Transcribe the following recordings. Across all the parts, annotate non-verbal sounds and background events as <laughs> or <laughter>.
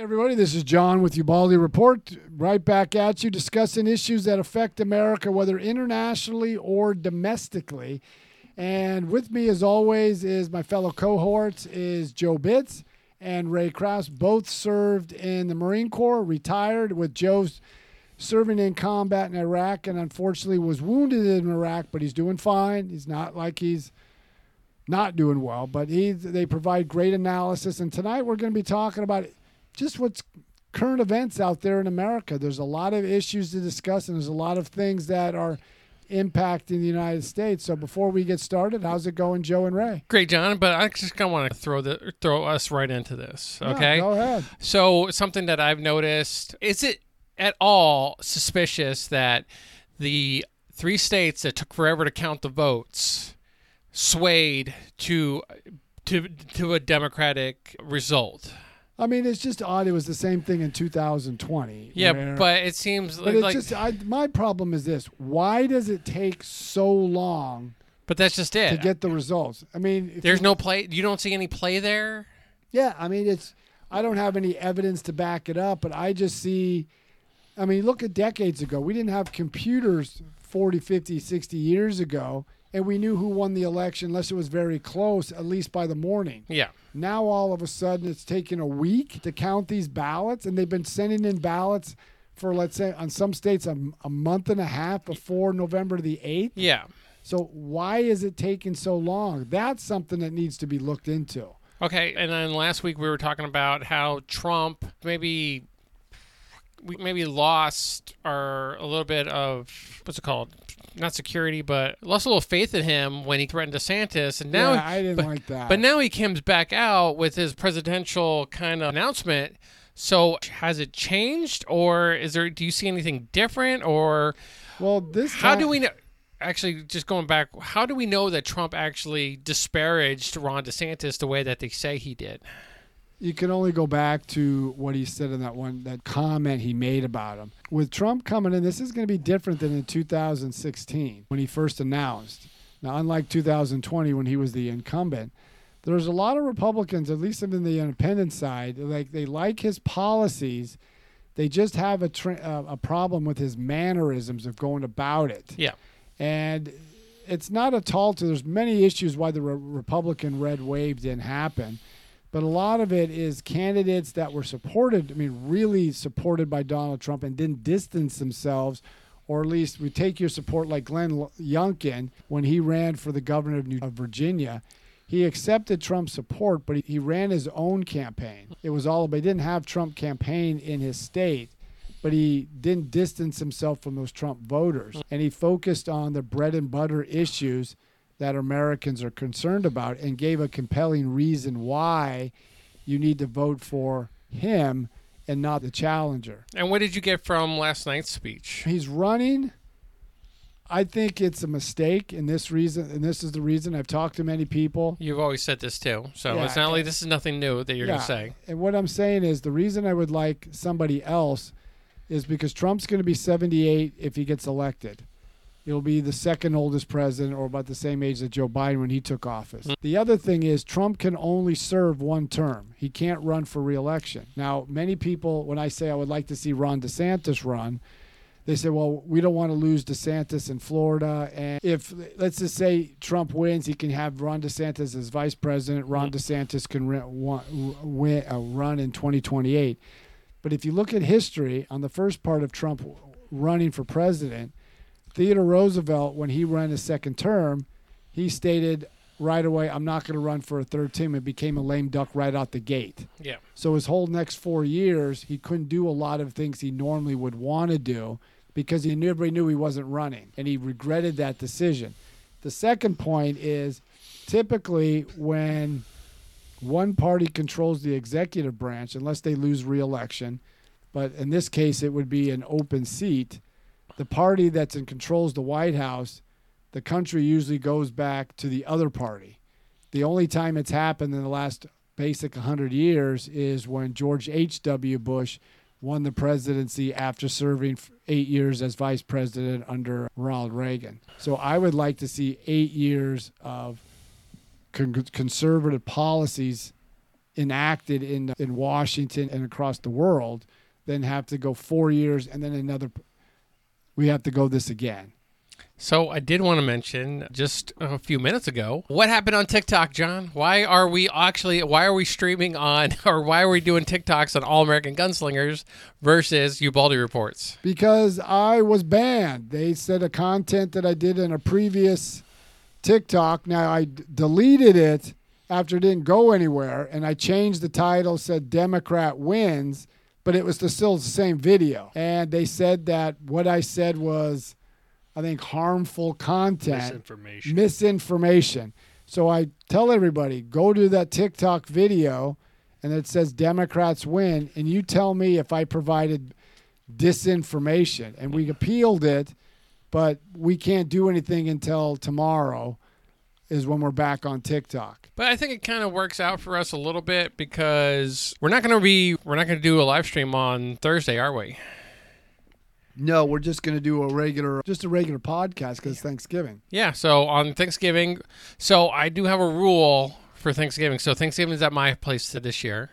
Hey everybody, this is John with Ubaldi Report. Right back at you, discussing issues that affect America, whether internationally or domestically. And with me, as always, is my fellow cohorts is Joe Bitts and Ray Kraus. Both served in the Marine Corps, retired. With Joe serving in combat in Iraq, and unfortunately was wounded in Iraq, but he's doing fine. He's not like he's not doing well, but he they provide great analysis. And tonight we're going to be talking about just what's current events out there in America. There's a lot of issues to discuss, and there's a lot of things that are impacting the United States. So before we get started, how's it going, Joe and Ray? Great, John. But I just kind of want to throw the throw us right into this. Yeah, Okay. go ahead. So something that I've noticed is it at all suspicious that the three states that took forever to count the votes swayed to to to a democratic result? I mean, it's just odd. It was the same thing in 2020. Yeah, where- but it seems but it's like just I, my problem is this: why does it take so long but that's just it to get the results? I mean, There's you- no play. You don't see any play there. Yeah, I mean it's I don't have any evidence to back it up, but I just see I mean, look at decades ago. We didn't have computers 40, 50, 60 years ago, and we knew who won the election unless it was very close, at least by the morning. Yeah. Now all of a sudden it's taken a week to count these ballots and they've been sending in ballots for let's say on some states a, a month and a half before November the 8th. Yeah. So why is it taking so long? That's something that needs to be looked into. Okay, and then last week we were talking about how Trump maybe we maybe lost our a little bit of what's it called? Not security, but lost a little faith in him when he threatened DeSantis, and now yeah, I didn't but, like that. but now he comes back out with his presidential kind of announcement. So has it changed, or is there? Do you see anything different, or well, this how do we know? Actually, just going back, how do we know that Trump actually disparaged Ron DeSantis the way that they say he did? You can only go back to what he said in that one that comment he made about him. With Trump coming in, this is going to be different than in 2016 when he first announced. Now, unlike 2020 when he was the incumbent, there's a lot of Republicans, at least in the independent side, like they like his policies. They just have a tra- uh, a problem with his mannerisms of going about it. Yeah. And it's not a tall to. There's many issues why the re- Republican red wave didn't happen, but a lot of it is candidates that were supported. I mean, really supported by Donald Trump and didn't distance themselves, or at least we take your support like Glenn Youngkin when he ran for the governor of, New- of Virginia. He accepted Trump's support, but he, he ran his own campaign. It was all about. He didn't have Trump campaign in his state but he didn't distance himself from those Trump voters. And he focused on the bread and butter issues that Americans are concerned about and gave a compelling reason why you need to vote for him and not the challenger. And what did you get from last night's speech? He's running. I think it's a mistake, and this reason, and this is the reason. I've talked to many people. You've always said this too, so Yeah, it's not like this is nothing new that you're Yeah. gonna. And what I'm saying is the reason I would like somebody else is because Trump's going to be 78 if he gets elected. He'll be the second oldest president or about the same age that Joe Biden when he took office. The other thing is Trump can only serve one term. He can't run for reelection. Now, many people when I say I would like to see Ron DeSantis run, they say, "Well, we don't want to lose DeSantis in Florida, and if let's just say Trump wins, he can have Ron DeSantis as vice president. Ron DeSantis can re- wa- win, uh, run in 2028." But if you look at history on the first part of Trump running for president, Theodore Roosevelt, when he ran his second term, he stated right away, "I'm not going to run for a third term," and became a lame duck right out the gate. Yeah. So his whole next four years, he couldn't do a lot of things he normally would want to do because he knew everybody knew he wasn't running, and he regretted that decision. The second point is typically when one party controls the executive branch, unless they lose re-election, but in this case it would be an open seat. The party that's in controls the White House, the country usually goes back to the other party. The only time it's happened in the last basic 100 years is when George H.W. Bush won the presidency after serving eight years as vice president under Ronald Reagan. So I would like to see eight years of con- conservative policies enacted in in Washington and across the world then have to go 4 years and then another we have to go this again. So I did want to mention just a few minutes ago what happened on TikTok, John. Why are we actually why are we streaming on <laughs> or why are we doing TikToks on All American Gunslingers versus Ubaldi reports? Because I was banned. They said a content that I did in a previous TikTok. Now I d- deleted it after it didn't go anywhere, and I changed the title, said Democrat wins, but it was the, still the same video. And they said that what I said was, I think, harmful content, Misinformation. misinformation. So I tell everybody go to that TikTok video, and it says Democrats win, and you tell me if I provided disinformation. And we appealed it, but we can't do anything until tomorrow, is when we're back on TikTok. But I think it kind of works out for us a little bit because we're not going to be we're not going to do a live stream on Thursday, are we? No, we're just going to do a regular, just a regular podcast because it's Thanksgiving. Yeah, so on Thanksgiving, so I do have a rule for Thanksgiving. So Thanksgiving is at my place this year.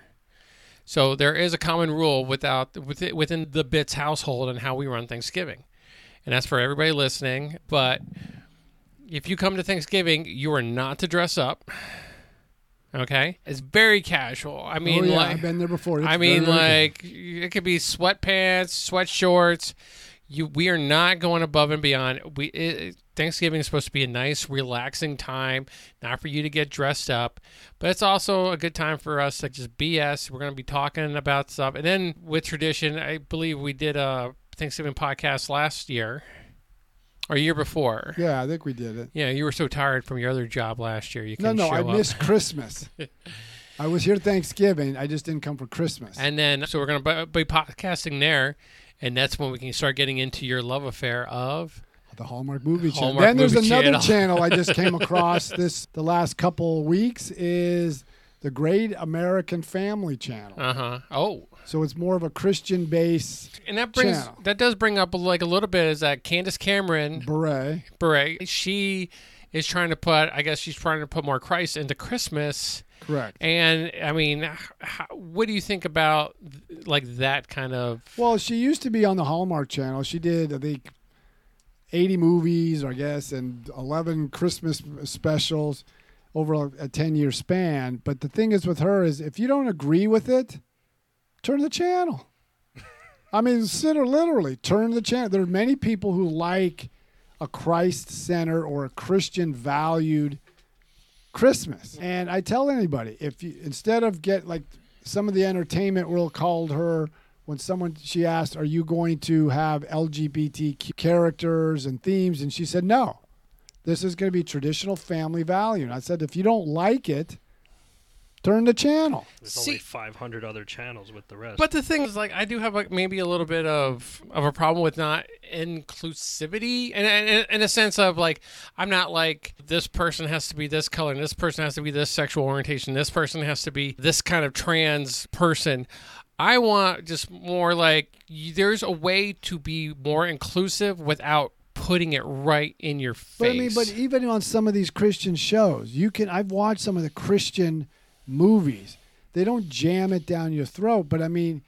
So there is a common rule without within, within the Bitts household and how we run Thanksgiving, and that's for everybody listening. But if you come to Thanksgiving, you are not to dress up. Okay, it's very casual. I mean, oh, yeah, like I've been there before. It's I mean, like it could be sweatpants, sweat shorts. You, we are not going above and beyond. We it, Thanksgiving is supposed to be a nice, relaxing time, not for you to get dressed up, but it's also a good time for us to just BS. We're going to be talking about stuff, and then with tradition, I believe we did a Thanksgiving podcast last year or a year before. Yeah, I think we did it. Yeah, you were so tired from your other job last year. You No, no, I up. missed <laughs> Christmas. I was here Thanksgiving. I just didn't come for Christmas. And then, so we're going to be podcasting there, and that's when we can start getting into your love affair of. the Hallmark Movie Channel. Hallmark then there's another Channel. channel I just came <laughs> across this the last couple weeks is the Great American Family Channel. Uh huh. Oh, So it's more of a Christian base and that brings Channel. that does bring up like a little bit is that Candace Cameron beret. Bure, she is trying to put, I guess she's trying to put more Christ into Christmas. Correct. And I mean, how, what do you think about like that kind of? Well, she used to be on the Hallmark Channel. She did, I think, 80 movies, I guess, and 11 Christmas specials over a, a 10 year span. But the thing is with her is if you don't agree with it, turn the channel. <laughs> I mean, sit or literally turn the channel. There are many people who like a Christ centered or a Christian valued Christmas. And I tell anybody, if you instead of get like some of the entertainment world called her when someone she asked, "Are you going to have LGBTQ characters and themes?" and she said, "No. This is going to be traditional family value." And I said, "If you don't like it, turn the channel." There's See- only 500 other channels with the rest. But the thing is, like, I do have like maybe a little bit of of a problem with not inclusivity, and in, in a sense of like, I'm not like this person has to be this color, and this person has to be this sexual orientation, this person has to be this kind of trans person. I want just more like there's a way to be more inclusive without putting it right in your face. But I mean, but even on some of these Christian shows, you can. I've watched some of the Christian movies. They don't jam it down your throat, but I mean,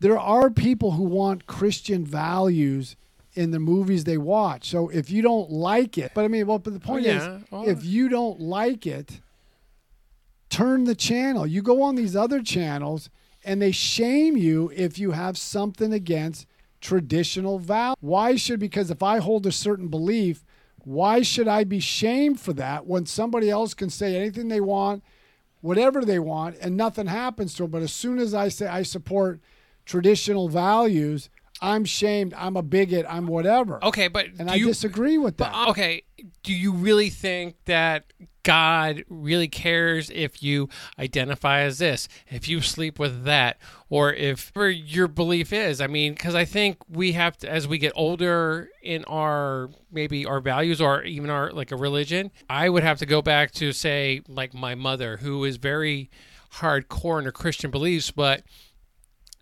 there are people who want Christian values in the movies they watch. So if you don't like it, but I mean, well, but the point yeah, is, well- if you don't like it, turn the channel. You go on these other channels and they shame you if you have something against traditional value. Why should because if I hold a certain belief, why should I be shamed for that when somebody else can say anything they want, whatever they want, and nothing happens to them? But as soon as I say I support traditional values, I'm shamed. I'm a bigot. I'm whatever. okay, but And I you, disagree with that. But, okay, do you really think that God really cares if you identify as this, if you sleep with that, or if your belief is? I mean, because I think we have to, as we get older in our maybe our values or even our like a religion, I would have to go back to say like my mother, who is very hardcore in her Christian beliefs, but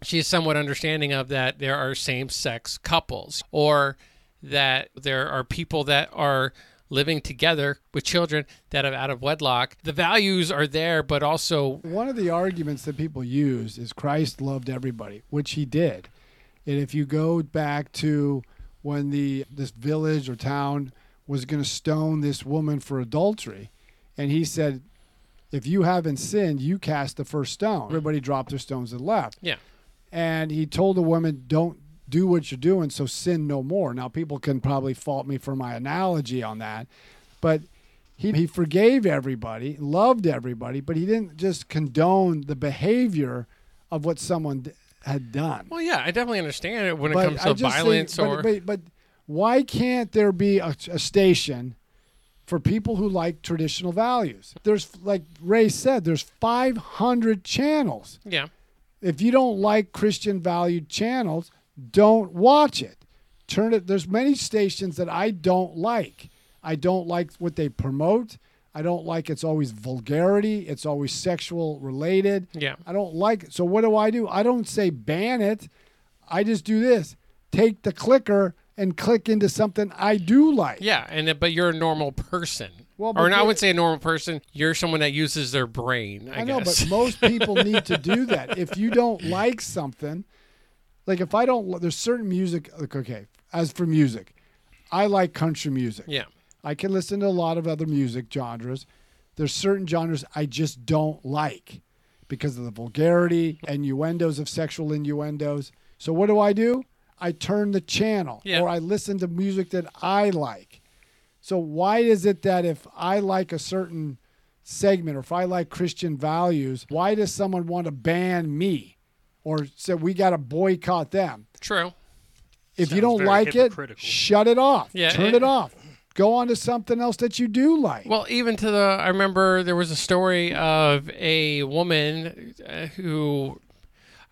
she's somewhat understanding of that there are same sex couples or that there are people that are living together with children that are out of wedlock. The values are there, but also One of the arguments that people use is Christ loved everybody, which he did. And if you go back to when the this village or town was going to stone this woman for adultery, and he said, "If you haven't sinned, you cast the first stone." Everybody dropped their stones and left. Yeah. And he told the woman, "Don't do what you're doing, so sin no more." Now people can probably fault me for my analogy on that, but he, he forgave everybody, loved everybody, but he didn't just condone the behavior of what someone d- had done. well, yeah, I definitely understand it when it comes to violence think, or but, but, but why can't there be a, a station for people who like traditional values? There's like Ray said, there's 500 channels. yeah. If you don't like Christian valued channels, don't watch it. Turn it. There's many stations that I don't like. I don't like what they promote. I don't like it's always vulgarity. It's always sexual related. Yeah. I don't like it. So what do I do? I don't say ban it. I just do this. Take the clicker and click into something I do like. Yeah, and but you're a normal person. Well, or I would say a normal person. You're someone that uses their brain. I, I know, but most people need to do <laughs> that. If you don't like something, like if I don't, there's certain music. Like, okay, as for music, I like country music. yeah, I can listen to a lot of other music genres. There's certain genres I just don't like because of the vulgarity, innuendos of sexual innuendos. So what do I do? I turn the channel Yeah. or I listen to music that I like. So why is it that if I like a certain segment or if I like Christian values, why does someone want to ban me or said we got to boycott them? true. If you don't like it, shut it off. Yeah, Turn it- it off. Go on to something else that you do like. Well, even to the, I remember there was a story of a woman uh, who,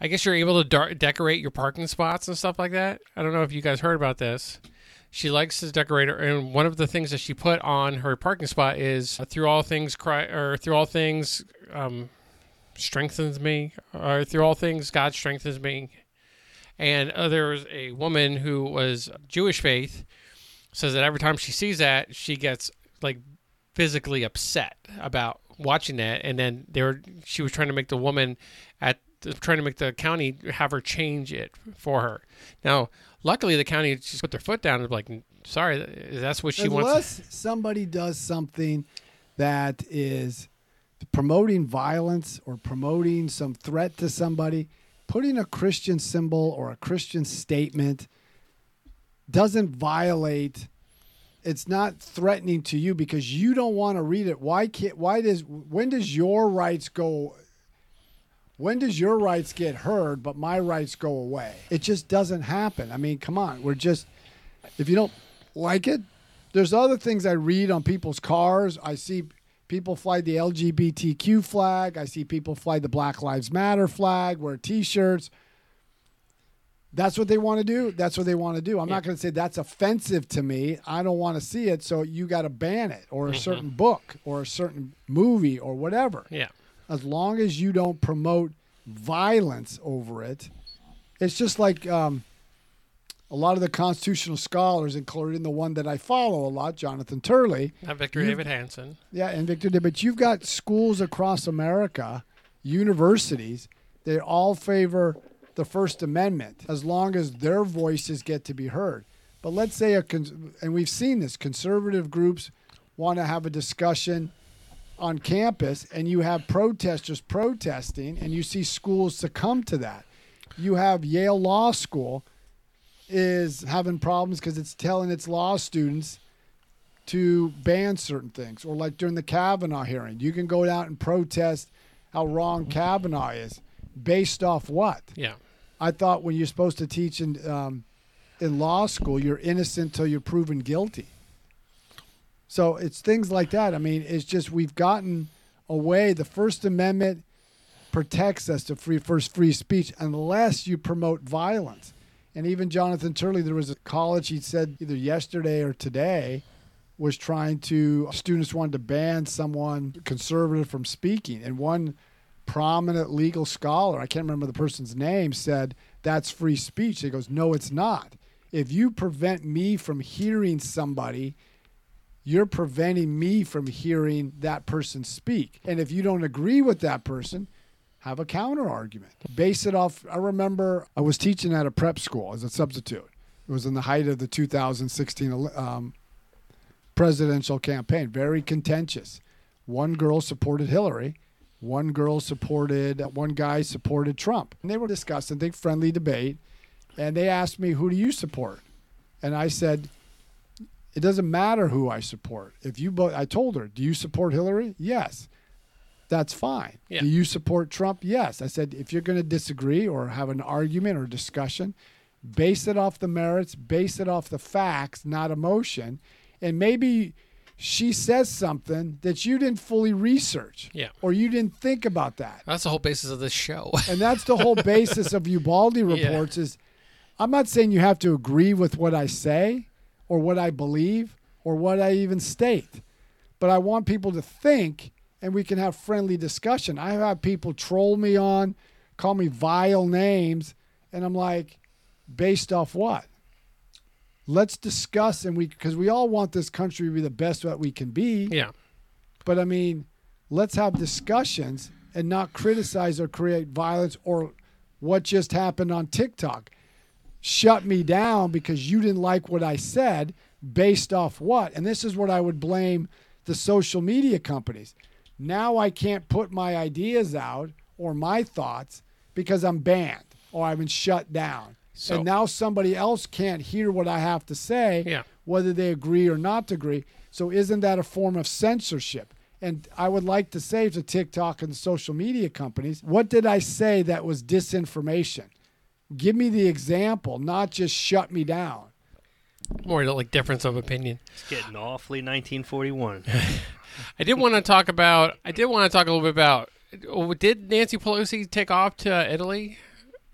I guess you're able to dar- decorate your parking spots and stuff like that. I don't know if you guys heard about this. She likes to decorate, her, and one of the things that she put on her parking spot is uh, "Through all things, cry," or "Through all things, um, strengthens me," or "Through all things, God strengthens me." And uh, there was a woman who was Jewish faith, says that every time she sees that, she gets like physically upset about watching that. And then they were, she was trying to make the woman at trying to make the county have her change it for her. Now, luckily, the county just put their foot down and was like, sorry, that's what she wants. Unless somebody does something that is promoting violence or promoting some threat to somebody, putting a Christian symbol or a Christian statement doesn't violate it's not threatening to you because you don't want to read it. Why can't why does when does your rights go when does your rights get heard but my rights go away? It just doesn't happen. I mean, come on. We're just if you don't like it, there's other things I read on people's cars. I see people fly the LGBTQ flag. I see people fly the Black Lives Matter flag, wear T-shirts. That's what they want to do. That's what they want to do. I'm not going to say that's offensive to me. I don't want to see it, so you got to ban it, or a certain book, or a certain movie, or whatever. yeah. As long as you don't promote violence over it, it's just like um, a lot of the constitutional scholars, including the one that I follow a lot, Jonathan Turley. Not Victor Davis Hanson. Yeah, and Victor did, but you've got schools across America, universities, they all favor the First Amendment as long as their voices get to be heard. But let's say a and we've seen this conservative groups want to have a discussion on campus and you have protesters protesting and you see schools succumb to that. You have Yale Law School is having problems because it's telling its law students to ban certain things. Or like during the Kavanaugh hearing, you can go out and protest how wrong Kavanaugh is, based off what? Yeah. I thought when you're supposed to teach in um, in law school, you're innocent till you're proven guilty. So it's things like that. I mean, it's just we've gotten away. The First Amendment protects us to free first free speech unless you promote violence. And even Jonathan Turley, there was a college he said either yesterday or today was trying to students wanted to ban someone conservative from speaking, and one prominent legal scholar, I can't remember the person's name, said that's free speech. He goes, no, it's not. If you prevent me from hearing somebody you're preventing me from hearing that person speak. And if you don't agree with that person, have a counter argument. Base it off. I remember I was teaching at a prep school as a substitute. It was in the height of the 2016 um, presidential campaign, very contentious. One girl supported Hillary, one girl supported, one guy supported Trump. And they were discussing, think, friendly debate. And they asked me, Who do you support? And I said, It doesn't matter who I support. If you both, I told her, Do you support Hillary? Yes. That's fine. Yeah. Do you support Trump? Yes. I said, If you're going to disagree or have an argument or discussion, base it off the merits, base it off the facts, not emotion. And maybe she says something that you didn't fully research Yeah. or you didn't think about that. That's the whole basis of this show. <laughs> And that's the whole basis of Ubaldi Yeah. reports is I'm not saying you have to agree with what I say or what I believe or what I even state. But I want people to think and we can have friendly discussion. I have people troll me on, call me vile names, and I'm like, based off what? Let's discuss and we because we all want this country to be the best that we can be. yeah. But I mean, let's have discussions and not criticize or create violence or what just happened on TikTok. Shut me down because you didn't like what I said based off what? And this is what I would blame the social media companies. Now I can't put my ideas out or my thoughts because I'm banned or I've been shut down. So- and now somebody else can't hear what I have to say Yeah. whether they agree or not to agree. So isn't that a form of censorship? And I would like to say to TikTok and social media companies, what did I say that was disinformation? Give me the example, not just shut me down. More like difference of opinion. It's getting awfully 1941. <laughs> I did want to talk about. I did want to talk a little bit about. oh, Did Nancy Pelosi take off to Italy,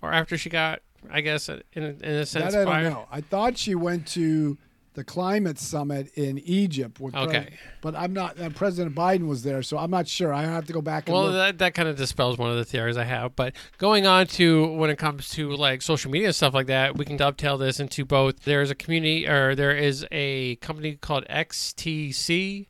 or after she got? I guess in a, in a sense. That I don't fired? know. I thought she went to the climate summit in Egypt. Okay. but I'm not. Uh, President Biden was there, so I'm not sure. I have to go back and Well, look. that, that kind of dispels one of the theories I have. But going on to when it comes to like social media and stuff like that, we can dovetail this into both. There's a community, or there is a company called XTC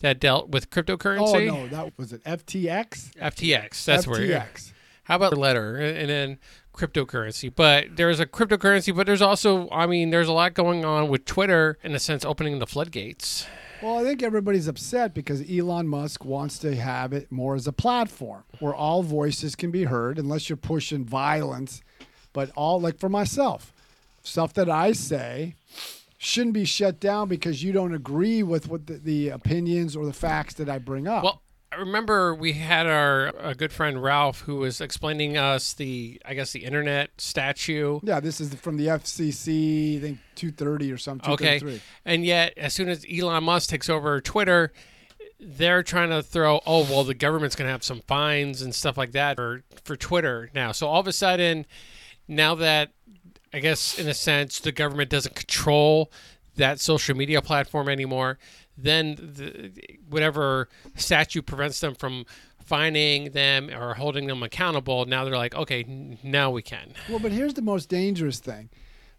that dealt with cryptocurrency. oh no, that was it. FTX. FTX. That's where. FTX. How about the letter and then cryptocurrency? But there's a cryptocurrency, but there's also, I mean, there's a lot going on with Twitter in a sense, opening the floodgates. Well, I think everybody's upset because Elon Musk wants to have it more as a platform where all voices can be heard, unless you're pushing violence. But all, like for myself, stuff that I say shouldn't be shut down because you don't agree with what the, the opinions or the facts that I bring up. Well, remember we had our a good friend Ralph who was explaining us the, I guess, the internet statue. yeah, this is from the FCC, I think 230 or something. Okay. And yet, as soon as Elon Musk takes over Twitter, they're trying to throw, oh, well, the government's going to have some fines and stuff like that for, for Twitter now. So all of a sudden, now that, I guess, in a sense, the government doesn't control that social media platform anymore, then the, whatever statute prevents them from fining them or holding them accountable, now they're like, okay, now we can. Well, but here's the most dangerous thing.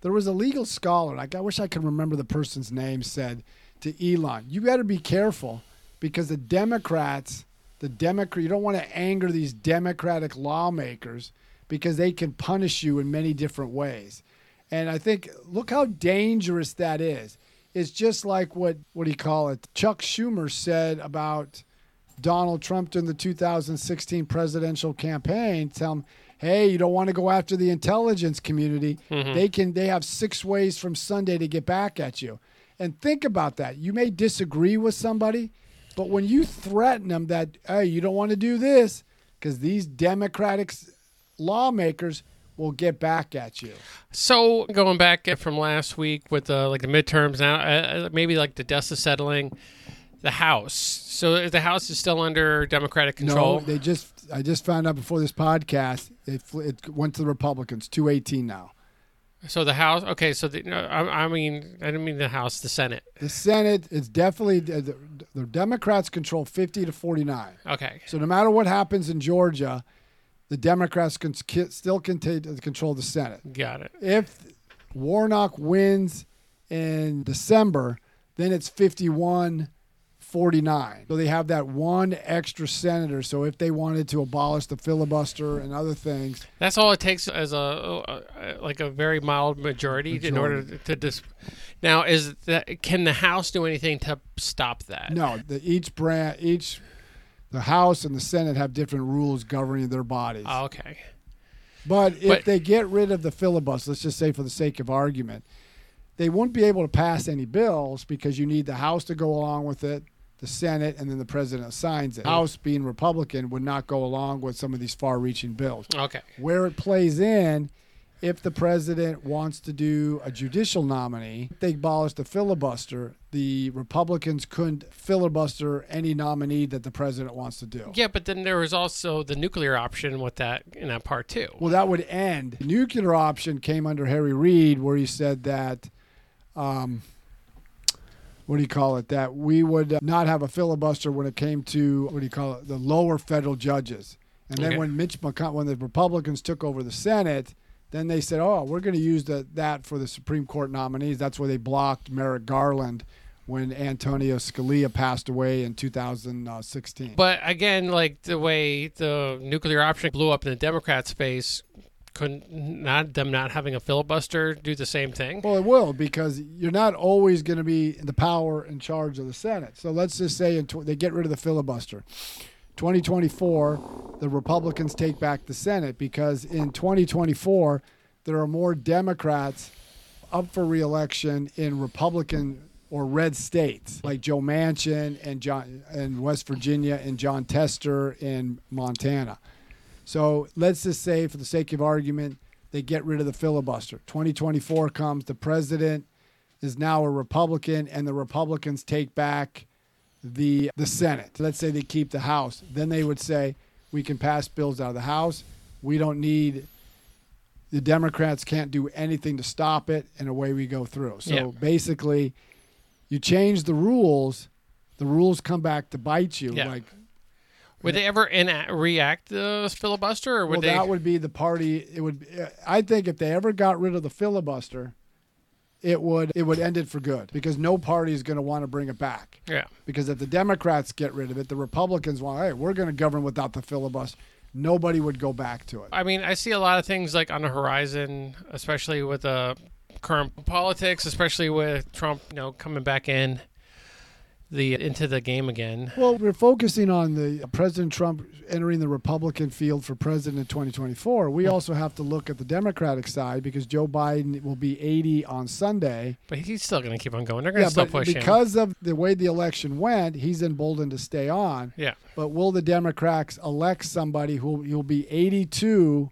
There was a legal scholar, like I wish I could remember the person's name, said to Elon, "You better be careful because the Democrats, the Democrat, you don't want to anger these Democratic lawmakers because they can punish you in many different ways." And I think look how dangerous that is. It's just like what what do you call it? Chuck Schumer said about Donald Trump during the 2016 presidential campaign. Tell him, hey, you don't want to go after the intelligence community. Mm-hmm. They can. They have six ways from Sunday to get back at you. And think about that. You may disagree with somebody, but when you threaten them that, hey, you don't want to do this, because these Democratic lawmakers will get back at you. So going back from last week with the like the midterms now, uh, uh, maybe like the dust is settling. The House. So the House is still under Democratic control. No, they just. I just found out before this podcast, it, it went to the Republicans, 218 now. so the House. Okay. So the, no, I, I mean, I didn't mean the House, the Senate. The Senate, it's definitely the, the Democrats control 50 to 49. Okay. So no matter what happens in Georgia, the Democrats can still contain, uh, control the Senate. Got it. If Warnock wins in December, then it's 51 49. So they have that one extra senator. So if they wanted to abolish the filibuster and other things, That's all it takes as a, like a very mild majority, in order to dis. Now, is that can the House do anything to stop that? no, the, each branch, each, the House and the Senate have different rules governing their bodies. Oh, okay. But if But- they get rid of the filibuster, let's just say for the sake of argument, they won't be able to pass any bills because you need the House to go along with it, the Senate, and then the president signs it. Oh. House, being Republican, would not go along with some of these far reaching bills. Okay. Where it plays in, if the president wants to do a judicial nominee, they abolish the filibuster, the Republicans couldn't filibuster any nominee that the president wants to do. Yeah, but then there was also the nuclear option with that in that part too. Well, that would end. The nuclear option came under Harry Reid, where he said that, um, what do you call it? That we would uh, not have a filibuster when it came to what do you call it? The lower federal judges. And then Okay. when Mitch McConnell, when the Republicans took over the Senate, then they said, "Oh, we're going to use the, that for the Supreme Court nominees." That's where they blocked Merrick Garland when Antonio Scalia passed away in 2016. But again, like the way the nuclear option blew up in the Democrats' face, couldn't not them not having a filibuster do the same thing? Well, it will because you're not always going to be in the power in charge of the Senate. So let's just say in tw- they get rid of the filibuster. 2024, the Republicans take back the Senate because in 2024 there are more Democrats up for reelection in Republican or red states like Joe Manchin and John and West Virginia and Jon Tester in Montana. So let's just say, for the sake of argument, they get rid of the filibuster. 2024 comes, the president is now a Republican, and the Republicans take back the the Senate. Let's say they keep the House. Then they would say, we can pass bills out of the House. We don't need the Democrats can't do anything to stop it, and away we go through. So Yeah. basically, you change the rules, the rules come back to bite you. Yeah. Like Would they ever react the filibuster, or would well, they? that would be the party. It would. I think if they ever got rid of the filibuster, it would it would end it for good because no party is going to want to bring it back. yeah. Because if the Democrats get rid of it, the Republicans want. Hey, we're going to govern without the filibuster. Nobody would go back to it. I mean, I see a lot of things like on the horizon, especially with the current politics, especially with Trump, you know, coming back in the into the game again. Well, we're focusing on the President Trump entering the Republican field for president in 2024. We also have to look at the Democratic side because Joe Biden will be 80 on Sunday. But he's still going to keep on going. They're going to Yeah, still push him. because of the way the election went, he's emboldened to stay on. Yeah. But will the Democrats elect somebody who will be 82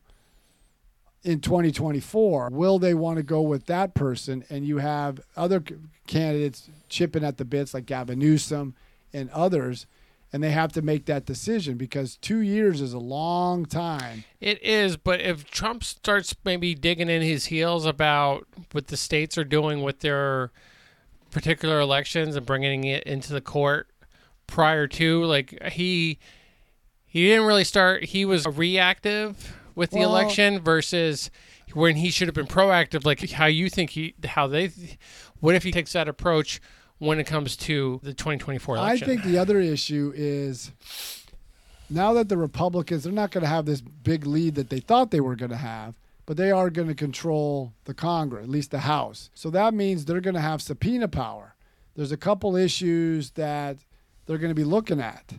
in 2024? Will they want to go with that person? And you have other candidates chipping at the bits like Gavin Newsom and others, and they have to make that decision because two years is a long time. It is, but if Trump starts maybe digging in his heels about what the states are doing with their particular elections and bringing it into the court prior to, like he he didn't really start. He was reactive with the Well- election versus when he should have been proactive. Like how you think he, how they, what if he takes that approach when it comes to the 2024 election? I think the other issue is now that the Republicans they're not going to have this big lead that they thought they were going to have, but they are going to control the Congress, at least the House. So that means they're going to have subpoena power. There's a couple issues that they're going to be looking at.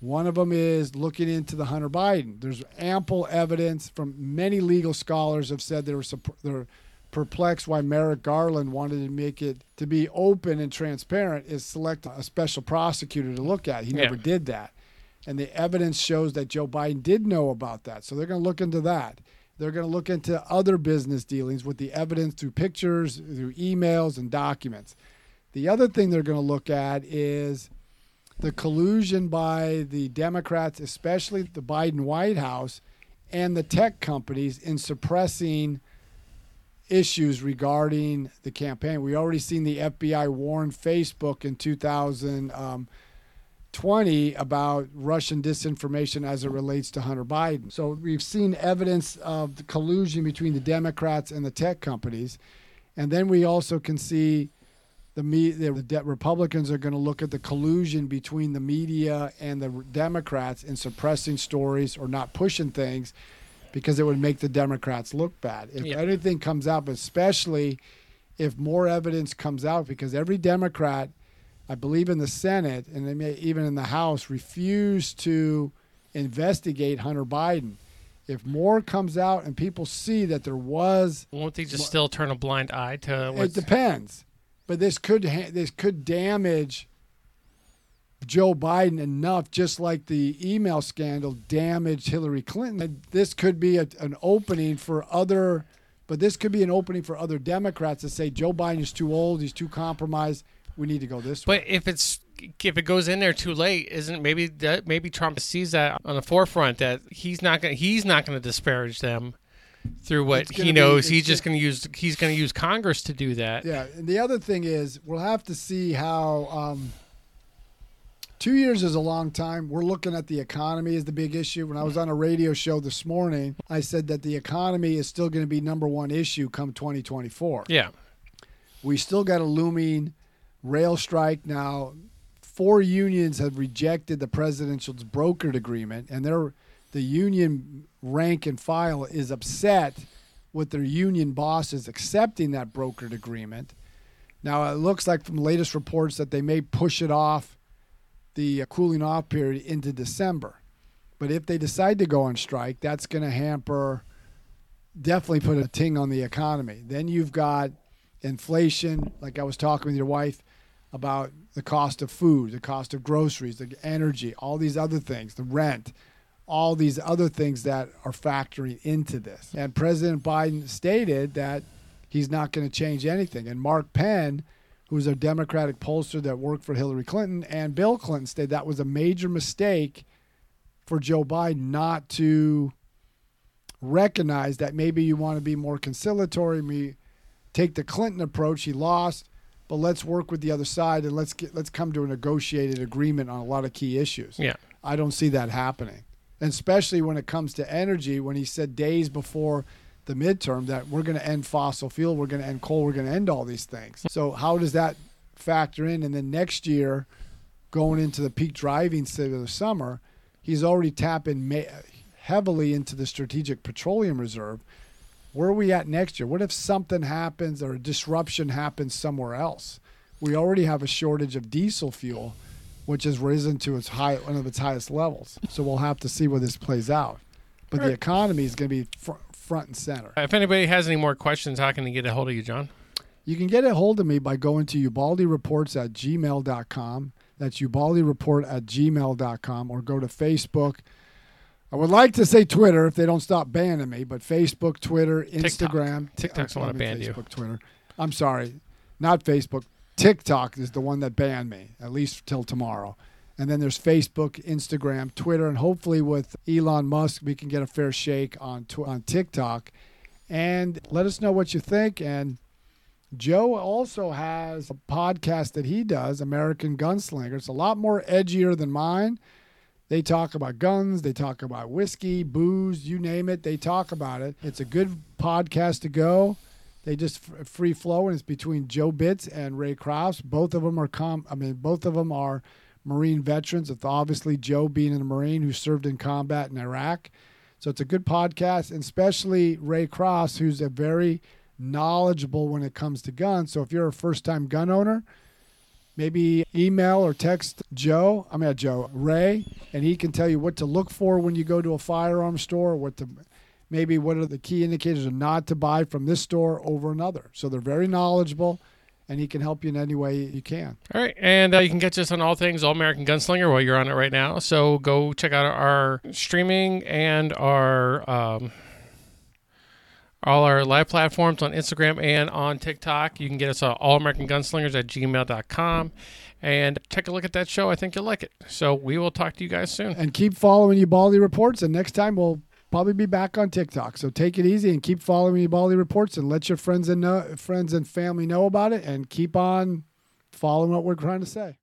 One of them is looking into the Hunter Biden. There's ample evidence from many legal scholars have said they were they're perplexed why Merrick Garland wanted to make it to be open and transparent is select a special prosecutor to look at. He Yeah. never did that. And the evidence shows that Joe Biden did know about that. So they're going to look into that. They're going to look into other business dealings with the evidence through pictures, through emails, and documents. The other thing they're going to look at is the collusion by the Democrats, especially the Biden White House, and the tech companies in suppressing issues regarding the campaign. We already seen the FBI warn Facebook in 2020 about Russian disinformation as it relates to Hunter Biden. So we've seen evidence of the collusion between the Democrats and the tech companies. And then we also can see the me the de- Republicans are going to look at the collusion between the media and the Democrats in suppressing stories or not pushing things because it would make the Democrats look bad. If Yeah. anything comes out, but especially if more evidence comes out, because every Democrat, I believe in the Senate and they may even in the House, refuse to investigate Hunter Biden. If more comes out and people see that there was Won't they just still turn a blind eye to it depends, but this could ha- this could damage Joe Biden enough, just like the email scandal damaged Hillary Clinton. And This could be a, an opening for other, but this could be an opening for other Democrats to say Joe Biden is too old, he's too compromised. We need to go this way. But if it's if it goes in there too late, isn't maybe that maybe Trump sees that on the forefront that he's not gonna he's not gonna disparage them through what he knows. it's he's just gonna use he's gonna use Congress to do that. Yeah, and the other thing is we'll have to see how. Um, two years is a long time. We're looking at the economy as the big issue. When I was on a radio show this morning, I said that the economy is still going to be number one issue come 2024. Yeah. We still got a looming rail strike now. Four unions have rejected the presidential's brokered agreement, and they're the union rank and file is upset with their union bosses accepting that brokered agreement. Now it looks like from latest reports that they may push it off the cooling off period into December. But if they decide to go on strike, that's going to hamper definitely put a ting on the economy. Then you've got inflation, like I was talking with your wife about the cost of food, the cost of groceries, the energy, all these other things, the rent, all these other things that are factoring into this. And President Biden stated that he's not going to change anything. And Mark Penn, who's a Democratic pollster that worked for Hillary Clinton and Bill Clinton, stated that was a major mistake for Joe Biden not to recognize that maybe you want to be more conciliatory, me take the Clinton approach. He lost, but let's work with the other side and let's get let's come to a negotiated agreement on a lot of key issues. Yeah. I don't see that happening. And especially when it comes to energy, when he said days before the midterm that we're going to end fossil fuel, we're going to end coal, we're going to end all these things. So how does that factor in? And then next year, going into the peak driving season of the summer, he's already tapping heavily into the strategic petroleum reserve. Where are we at next year? What if something happens or a disruption happens somewhere else? We already have a shortage of diesel fuel, which has risen to its high one of its highest levels. So we'll have to see where this plays out. But the economy is going to be fr- front and center. If anybody has any more questions, how can they get a hold of you, John? You can get a hold of me by going to ubaldireports at gmail.com. That's ubaldireport at gmail.com or go to Facebook. I would like to say Twitter if they don't stop banning me, but Facebook, Twitter, Instagram. TikTok's the one I that mean banned you. Facebook, Twitter. I'm sorry. Not Facebook. TikTok is the one that banned me, at least till tomorrow. And then there's Facebook, Instagram, Twitter, and hopefully with Elon Musk, we can get a fair shake on tw- on TikTok. And let us know what you think. And Joe also has a podcast that he does, American Gunslinger. It's a lot more edgier than mine. They talk about guns, they talk about whiskey, booze, you name it. They talk about it. It's a good podcast to go. They just f- free flow, and it's between Joe Bitts and Ray Crofts. Both of them are com. I mean, both of them are Marine veterans. It's obviously Joe being a Marine who served in combat in Iraq. So it's a good podcast, and especially Ray Cross, who's a very knowledgeable when it comes to guns. So if you're a first-time gun owner, maybe email or text Joe. I mean, not Joe Ray, and he can tell you what to look for when you go to a firearm store. What to maybe what are the key indicators of not to buy from this store over another. So they're very knowledgeable, and he can help you in any way you can. All right, and uh, you can catch us on all things All American Gunslinger while you're on it right now. So go check out our streaming and our um, all our live platforms on Instagram and on TikTok. You can get us at All American Gunslingers at gmail.com and take a look at that show. I think you'll like it. So we will talk to you guys soon. And keep following you Ubaldi Reports, and next time we'll probably be back on TikTok. So take it easy and keep following Ubaldi Reports, and let your friends and know, friends and family know about it, and keep on following what we're trying to say.